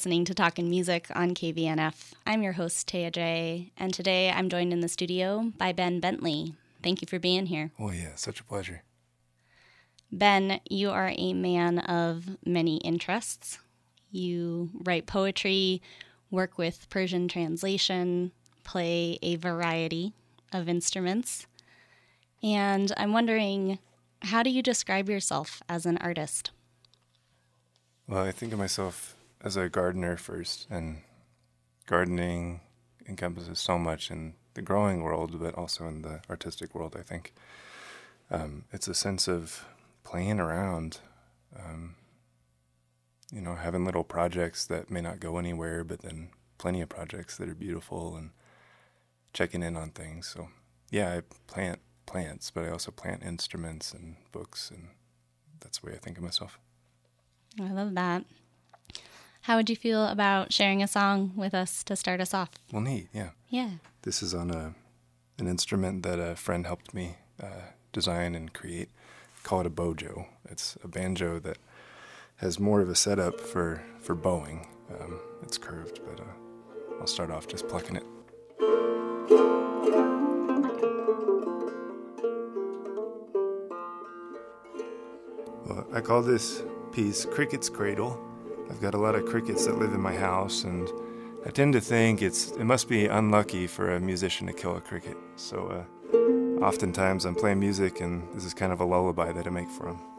listening to Talkin' Music on KVNF. I'm your host, Taya Jae, and today I'm joined in the studio by Ben Bentele. Thank you for being here. Oh, yeah, such a pleasure. Ben, you are a man of many interests. You write poetry, work with Persian translation, play a variety of instruments. And I'm wondering, how do you describe yourself as an artist? Well, I think of myself as a gardener first, and gardening encompasses so much in the growing world, but also in the artistic world, I think. Um, it's a sense of playing around, um, you know, having little projects that may not go anywhere, but then plenty of projects that are beautiful and checking in on things. So, yeah, I plant plants, but I also plant instruments and books, and that's the way I think of myself. I love that. How would you feel about sharing a song with us to start us off? Well, neat, yeah. Yeah. This is on a an instrument that a friend helped me uh, design and create. Call it a bojo. It's a banjo that has more of a setup for for bowing. Um, it's curved, but uh, I'll start off just plucking it. Well, I call this piece Cricket's Cradle. I've got a lot of crickets that live in my house, and I tend to think it's it must be unlucky for a musician to kill a cricket. So, uh, oftentimes I'm playing music, and this is kind of a lullaby that I make for them.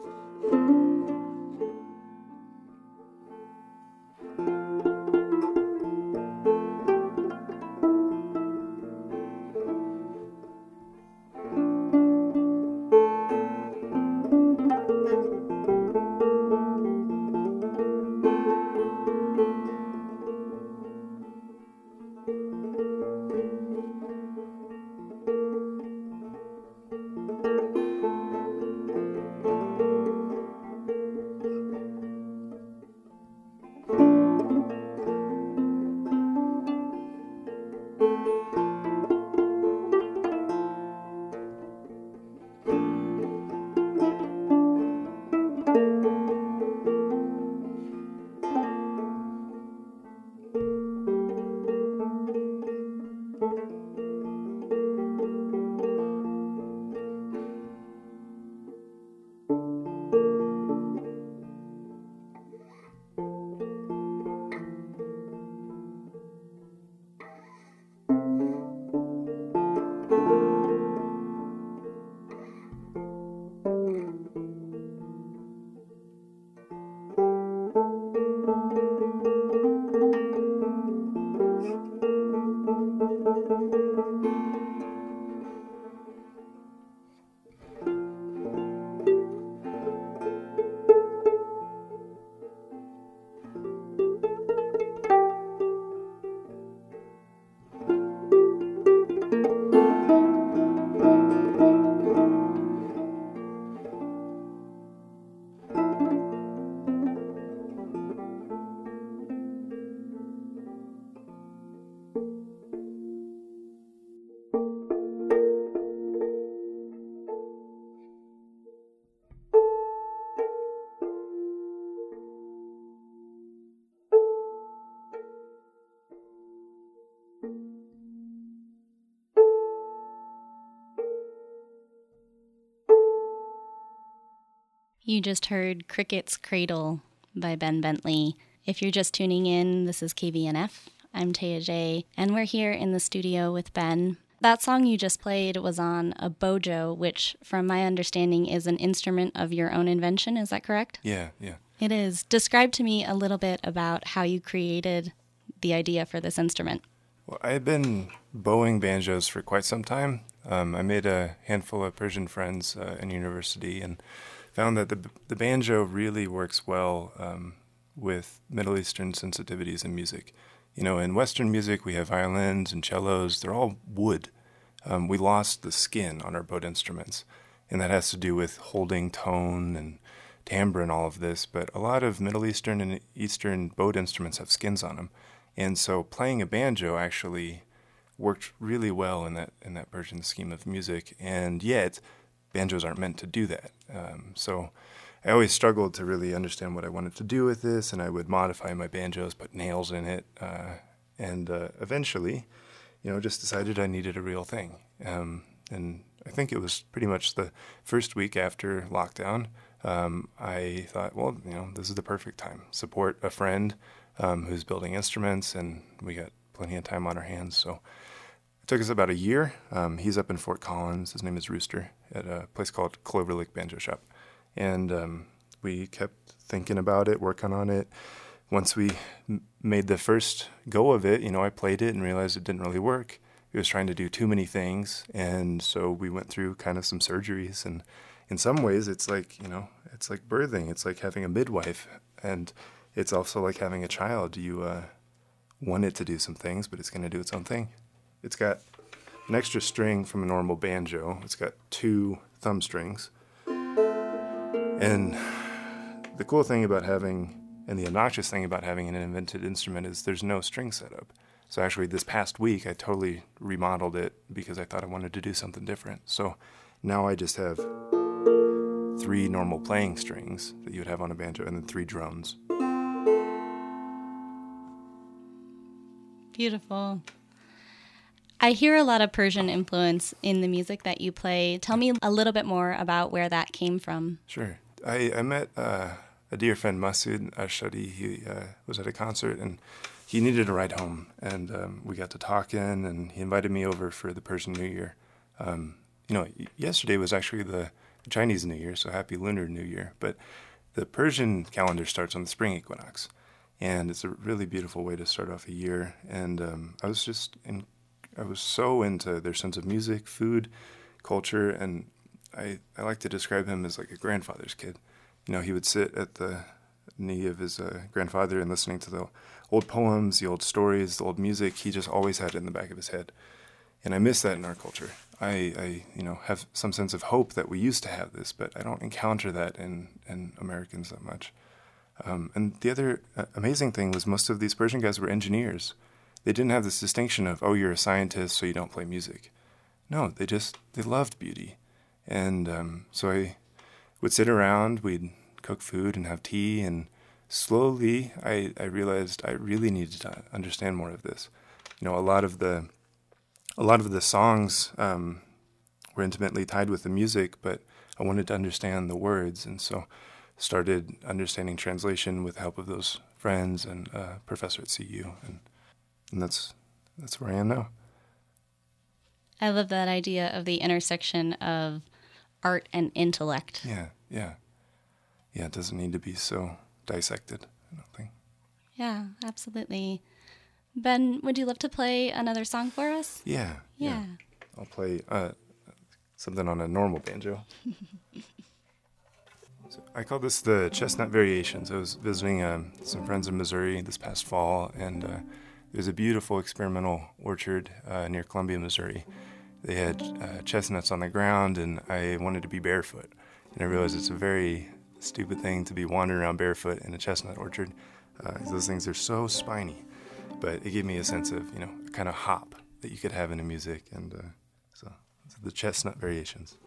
You just heard Cricket's Cradle by Ben Bentele. If you're just tuning in, this is KVNF. I'm Taya Jae, and we're here in the studio with Ben. That song you just played was on a bojo, which, from my understanding, is an instrument of your own invention. Is that correct? Yeah, yeah. It is. Describe to me a little bit about how you created the idea for this instrument. Well, I had been bowing banjos for quite some time. Um, I made a handful of Persian friends uh, in university and found that the, the banjo really works well um, with Middle Eastern sensitivities in music. You know, in Western music, we have violins and cellos, they're all wood. Um, we lost the skin on our bowed instruments, and that has to do with holding tone and timbre and all of this. But a lot of Middle Eastern and Eastern bowed instruments have skins on them. And so playing a banjo actually worked really well in that in that Persian scheme of music, and yet banjos aren't meant to do that. Um, so I always struggled to really understand what I wanted to do with this, and I would modify my banjos, put nails in it, uh, and uh, eventually, you know, just decided I needed a real thing. Um, and I think it was pretty much the first week after lockdown. Um, I thought, well, you know, this is the perfect time. Support a friend um, who's building instruments, and we got plenty of time on our hands. So took us about a year. Um, he's up in Fort Collins. His name is Rooster at a place called Clover Lake Banjo Shop, and um, we kept thinking about it, working on it. Once we m- made the first go of it, you know, I played it and realized it didn't really work. He was trying to do too many things, and so we went through kind of some surgeries. And in some ways, it's like you know, it's like birthing. It's like having a midwife, and it's also like having a child. You uh, want it to do some things, but it's going to do its own thing. It's got an extra string from a normal banjo. It's got two thumb strings. And the cool thing about having, and the obnoxious thing about having an invented instrument is there's no string setup. So actually, this past week, I totally remodeled it because I thought I wanted to do something different. So now I just have three normal playing strings that you would have on a banjo and then three drones. Beautiful. I hear a lot of Persian influence in the music that you play. Tell me a little bit more about where that came from. Sure. I, I met uh, a dear friend, Masood Ashadi. He uh, was at a concert and he needed a ride home. And um, we got to talking, and he invited me over for the Persian New Year. Um, you know, yesterday was actually the Chinese New Year, so happy Lunar New Year. But the Persian calendar starts on the spring equinox and it's a really beautiful way to start off a year. And um, I was just in, I was so into their sense of music, food, culture, and I I like to describe him as like a grandfather's kid. You know, he would sit at the knee of his uh, grandfather and listening to the old poems, the old stories, the old music. He just always had it in the back of his head, and I miss that in our culture. I, I you know have some sense of hope that we used to have this, but I don't encounter that in in Americans that much. Um, and the other uh, amazing thing was most of these Persian guys were engineers. They didn't have this distinction of, oh, you're a scientist, so you don't play music. No, they just, they loved beauty. And um, so I would sit around, we'd cook food and have tea, and slowly I, I realized I really needed to understand more of this. You know, a lot of the, a lot of the songs um, were intimately tied with the music, but I wanted to understand the words. And so started understanding translation with the help of those friends and a professor at CU, and, and that's that's where I am now. I love that idea of the intersection of art and intellect. Yeah, yeah, yeah. It doesn't need to be so dissected. I don't think. Yeah, absolutely. Ben, would you love to play another song for us? Yeah, yeah. yeah. I'll play uh, something on a normal banjo. So I call this the Chestnut Variations. I was visiting um, some friends in Missouri this past fall, and uh, there's a beautiful experimental orchard uh, near Columbia, Missouri. They had uh, chestnuts on the ground, and I wanted to be barefoot. And I realized it's a very stupid thing to be wandering around barefoot in a chestnut orchard. Uh, those things are so spiny, but it gave me a sense of, you know, kind of hop that you could have in a music, and uh, so the Chestnut Variations.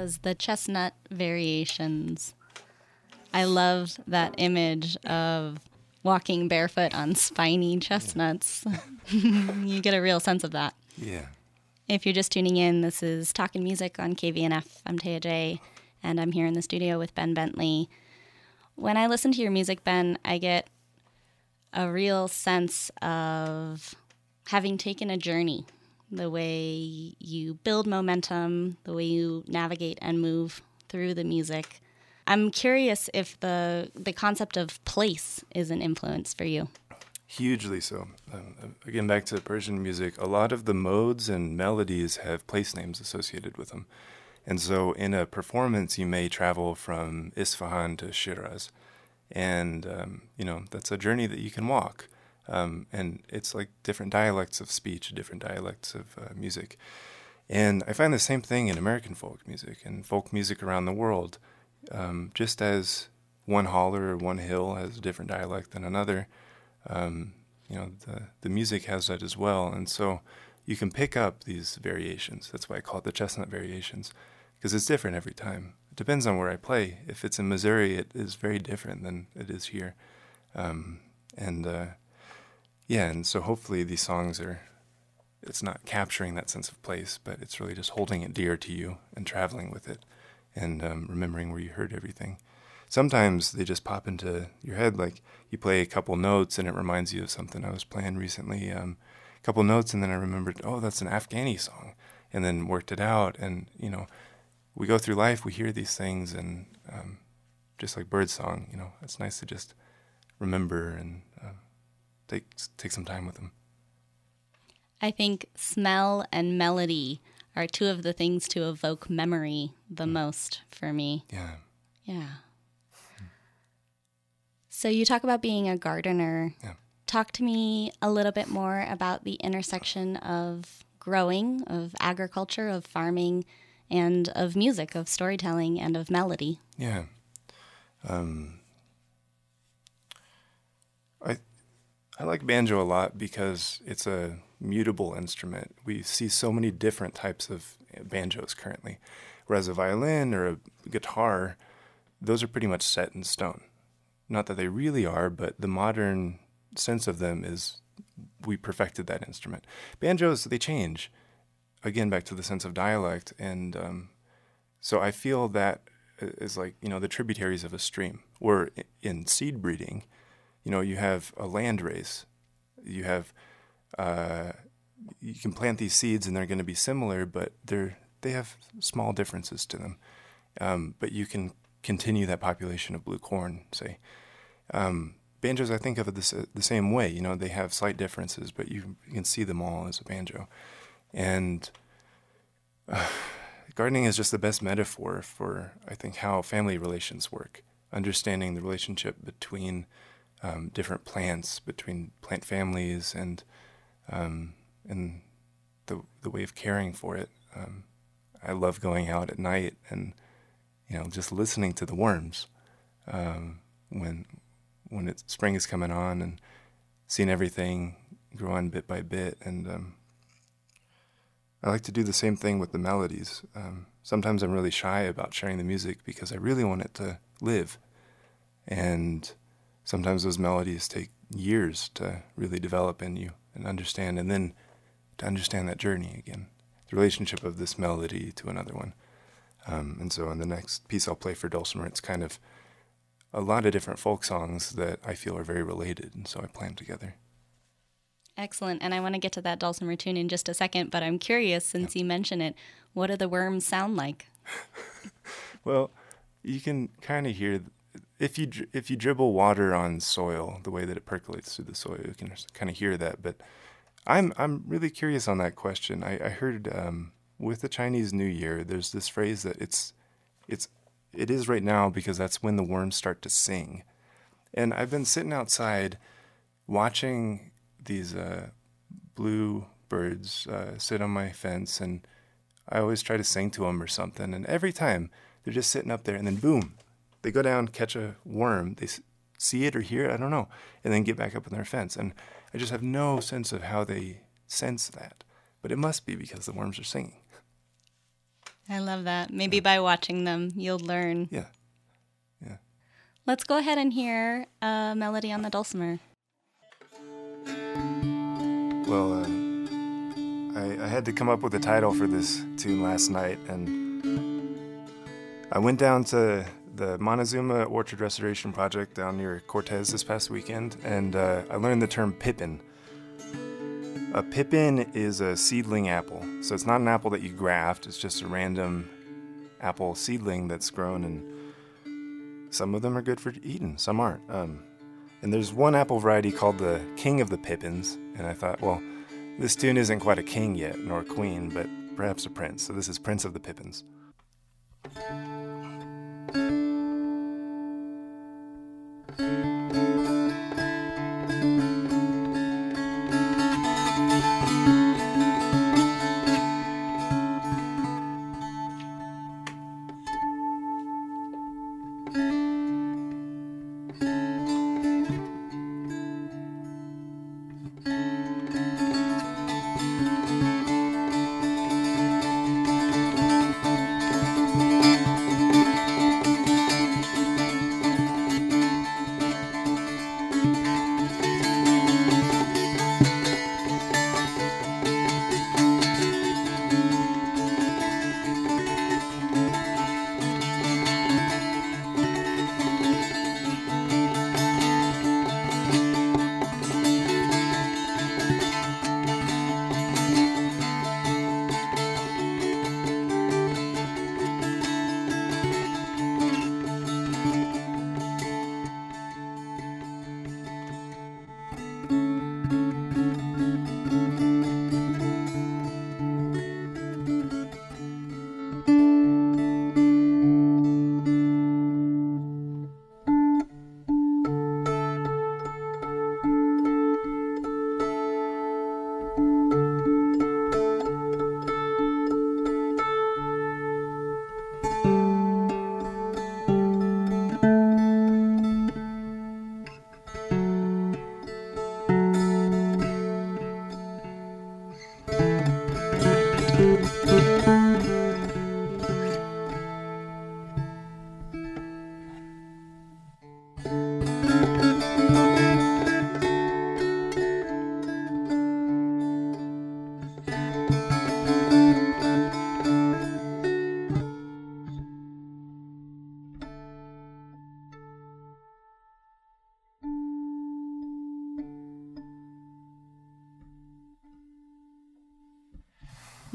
Was the chestnut variations. I love that image of walking barefoot on spiny chestnuts. you get a real sense of that. Yeah. If you're just tuning in, this is Talking Music on KVNF. I'm Taya Jae, and I'm here in the studio with Ben Bentele. When I listen to your music, Ben, I get a real sense of having taken a journey the way you build momentum, the way you navigate and move through the music. I'm curious if the the concept of place is an influence for you. Hugely so. Um, again, back to Persian music, a lot of the modes and melodies have place names associated with them. And so in a performance, you may travel from Isfahan to Shiraz. And, um, you know, that's a journey that you can walk. Um, and it's like different dialects of speech, different dialects of uh, music. And I find the same thing in American folk music and folk music around the world. Um, just as one holler or one hill has a different dialect than another, um, you know, the, the music has that as well. And so you can pick up these variations. That's why I call it the chestnut variations, because it's different every time. It depends on where I play. If it's in Missouri, it is very different than it is here. Um, and uh, yeah, and so hopefully these songs are, it's not capturing that sense of place, but it's really just holding it dear to you and traveling with it and um, remembering where you heard everything. Sometimes they just pop into your head, like you play a couple notes and it reminds you of something I was playing recently. Um, a couple notes, and then I remembered, oh, that's an Afghani song, and then worked it out. And you know, we go through life, we hear these things, and um, just like birdsong, you know, it's nice to just remember and take take some time with them. I think smell and melody are two of the things to evoke memory the mm. most for me. Yeah. Yeah. So you talk about being a gardener. Yeah. Talk to me a little bit more about the intersection of growing, of agriculture, of farming, and of music, of storytelling, and of melody. Yeah. Um, I I like banjo a lot because it's a mutable instrument. We see so many different types of banjos currently, whereas a violin or a guitar, those are pretty much set in stone. Not that they really are, but the modern sense of them is we perfected that instrument. Banjos, they change. Again, back to the sense of dialect. And um, so I feel that is like, you know, the tributaries of a stream. Or in seed breeding, you know, you have a land race. You have, uh, you can plant these seeds and they're going to be similar, but they're they have small differences to them. Um, but you can continue that population of blue corn, say. Um, banjos, I think of it the, the same way. You know, they have slight differences, but you, you can see them all as a banjo. And uh, gardening is just the best metaphor for, I think, how family relations work. Understanding the relationship between um, different plants, between plant families, and um, and the the way of caring for it. Um, I love going out at night and you know just listening to the worms um, when when it, spring is coming on and seeing everything grow on bit by bit. And um, I like to do the same thing with the melodies. Um, sometimes I'm really shy about sharing the music because I really want it to live, and sometimes those melodies take years to really develop in you and understand, and then to understand that journey again, the relationship of this melody to another one. Um, and so, in the next piece I'll play for Dulcimer, it's kind of a lot of different folk songs that I feel are very related, and so I play them together. Excellent. And I want to get to that Dulcimer tune in just a second, but I'm curious since you mention it, what do the worms sound like? well, you can kind of hear if you if you dribble water on soil, the way that it percolates through the soil, you can kind of hear that. But I'm I'm really curious on that question. I, I heard um, with the Chinese New Year, there's this phrase that it's it's it is right now because that's when the worms start to sing, and I've been sitting outside watching these uh, blue birds uh, sit on my fence, and I always try to sing to them or something, and every time they're just sitting up there, and then boom, they go down, catch a worm, they see it or hear it, I don't know, and then get back up on their fence. And I just have no sense of how they sense that. But it must be because the worms are singing. I love that. Maybe by watching them, you'll learn. Yeah. Yeah. Let's go ahead and hear a melody on the dulcimer. Well, uh, I, I had to come up with a title for this tune last night, and I went down to the Montezuma Orchard Restoration Project down near Cortez this past weekend, and uh, I learned the term pippin. A pippin is a seedling apple, so it's not an apple that you graft, it's just a random apple seedling that's grown, and some of them are good for eating, some aren't. Um, and there's one apple variety called the King of the Pippins, and I thought, well, this tune isn't quite a king yet, nor a queen, but perhaps a prince. So this is Prince of the Pippins.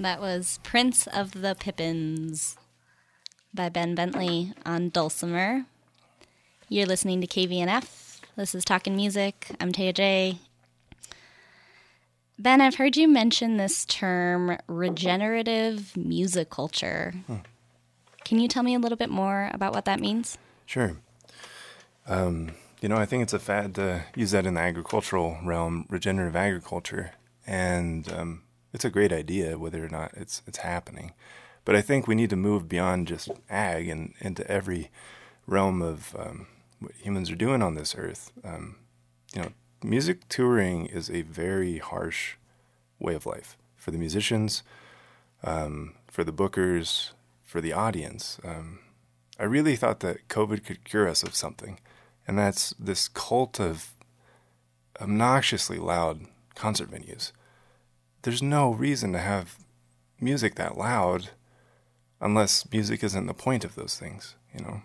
That was Prince of the Pippins by Ben Bentele on Dulcimer. You're listening to KVNF. This is Talking Music. I'm Taya Jae. Ben, I've heard you mention this term regenerative music culture. Hmm. Can you tell me a little bit more about what that means? Sure. Um, you know, I think it's a fad to use that in the agricultural realm, regenerative agriculture. And um, it's a great idea, whether or not it's it's happening. But I think we need to move beyond just ag and into every realm of um, what humans are doing on this earth. Um, you know, music touring is a very harsh way of life for the musicians, um, for the bookers, for the audience. Um, I really thought that COVID could cure us of something, and that's this cult of obnoxiously loud concert venues there's no reason to have music that loud unless music isn't the point of those things, you know?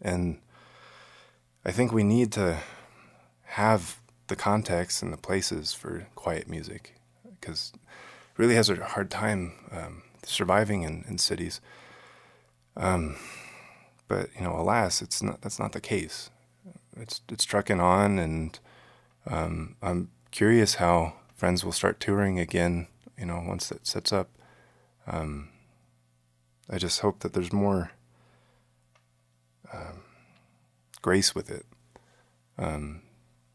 And I think we need to have the context and the places for quiet music because really has a hard time um, surviving in, in cities. Um, but you know, alas, it's not. That's not the case. It's it's trucking on, and um, I'm curious how friends will start touring again, you know, once that sets up. Um, I just hope that there's more um, grace with it. Um,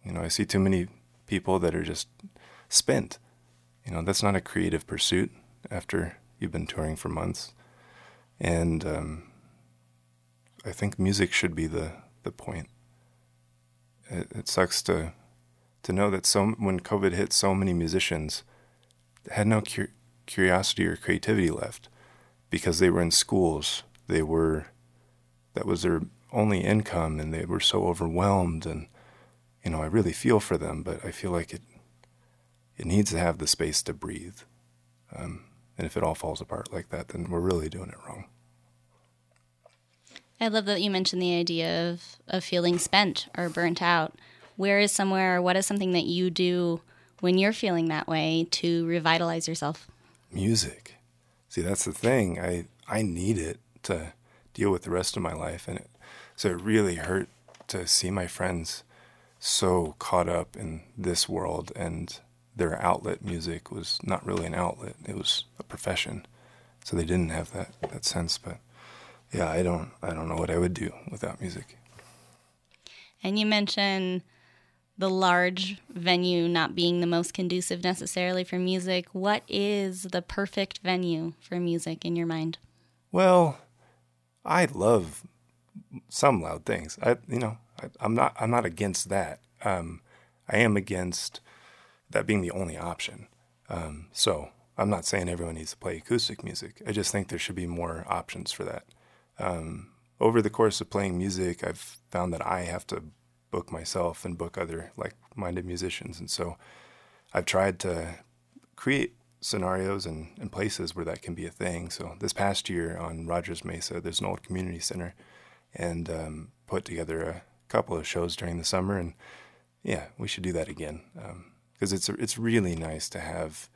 you know, I see too many people that are just spent. You know, that's not a creative pursuit after you've been touring for months. And um, I think music should be the, the point. It, it sucks to to know that so when COVID hit, so many musicians had no cur- curiosity or creativity left, because they were in schools. They were that was their only income, and they were so overwhelmed. And you know, I really feel for them, but I feel like it it needs to have the space to breathe. Um, and if it all falls apart like that, then we're really doing it wrong. I love that you mentioned the idea of, of feeling spent or burnt out. Where is somewhere, or what is something that you do when you're feeling that way to revitalize yourself? Music. See, that's the thing. I, I need it to deal with the rest of my life. And it, so it really hurt to see my friends so caught up in this world and their outlet music was not really an outlet. It was a profession. So they didn't have that, that sense. But yeah, I don't I don't know what I would do without music. And you mentioned the large venue not being the most conducive necessarily for music. What is the perfect venue for music in your mind? Well, I love some loud things. I you know, I, am not I'm not against that. Um, I am against that being the only option. Um, so I'm not saying everyone needs to play acoustic music. I just think there should be more options for that. Um, over the course of playing music, I've found that I have to book myself and book other like-minded musicians, and so I've tried to create scenarios and, and places where that can be a thing. So this past year on Rogers Mesa, there's an old community center, and um, put together a couple of shows during the summer, and yeah, we should do that again because um, it's it's really nice to have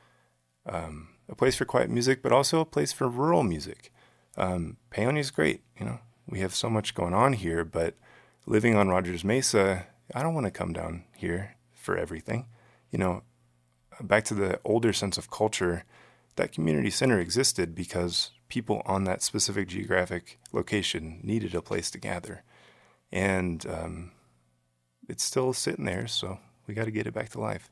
um, a place for quiet music, but also a place for rural music um, is great. You know, we have so much going on here, but living on Rogers Mesa, I don't want to come down here for everything. You know, back to the older sense of culture, that community center existed because people on that specific geographic location needed a place to gather. And um, it's still sitting there, so we got to get it back to life.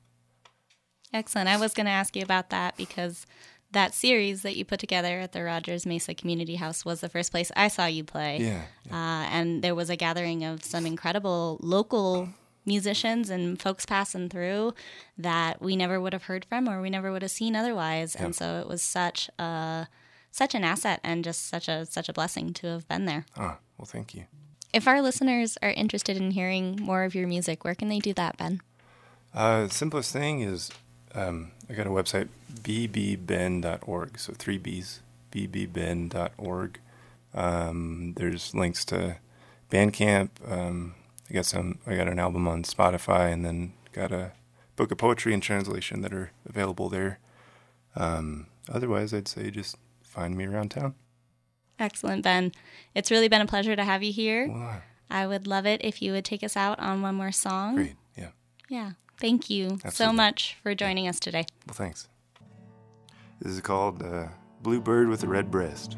Excellent. I was going to ask you about that because that series that you put together at the Rogers Mesa Community House was the first place I saw you play. Yeah. yeah. Uh, and there was a gathering of some incredible local musicians and folks passing through that we never would have heard from or we never would have seen otherwise. Yeah. And so it was such a such an asset and just such a such a blessing to have been there. Ah, well, thank you. If our listeners are interested in hearing more of your music, where can they do that, Ben? Uh, simplest thing is um, I got a website, bbbend.org. So three B's, bbbend.org. Um, there's links to Bandcamp. Um, I got some. I got an album on Spotify, and then got a book of poetry and translation that are available there. Um, otherwise, I'd say just find me around town. Excellent, Ben. It's really been a pleasure to have you here. Well, I would love it if you would take us out on one more song. Great. Yeah. Yeah. Thank you Absolutely. so much for joining us today. Well, thanks. This is called uh, Bluebird with a Red Breast.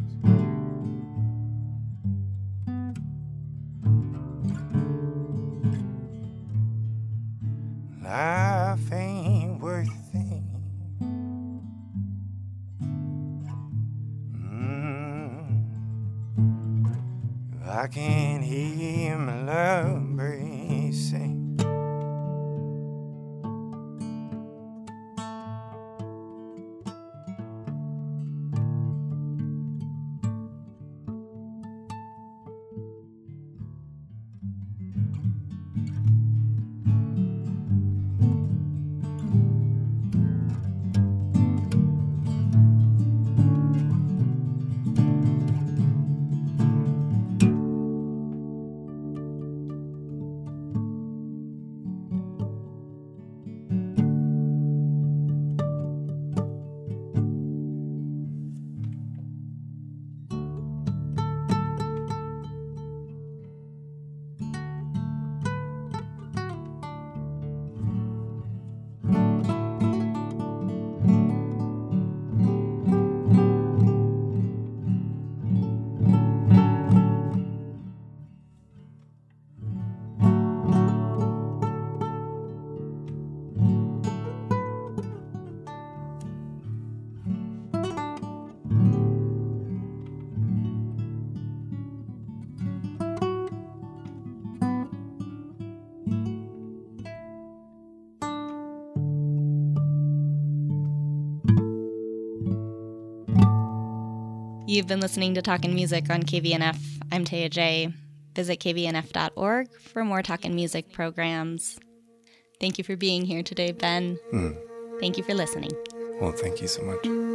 You've been listening to Talkin' Music on KVNF. I'm Taya Jae. Visit kvnf.org for more Talkin' Music programs. Thank you for being here today, Ben. Mm. Thank you for listening. Well, thank you so much.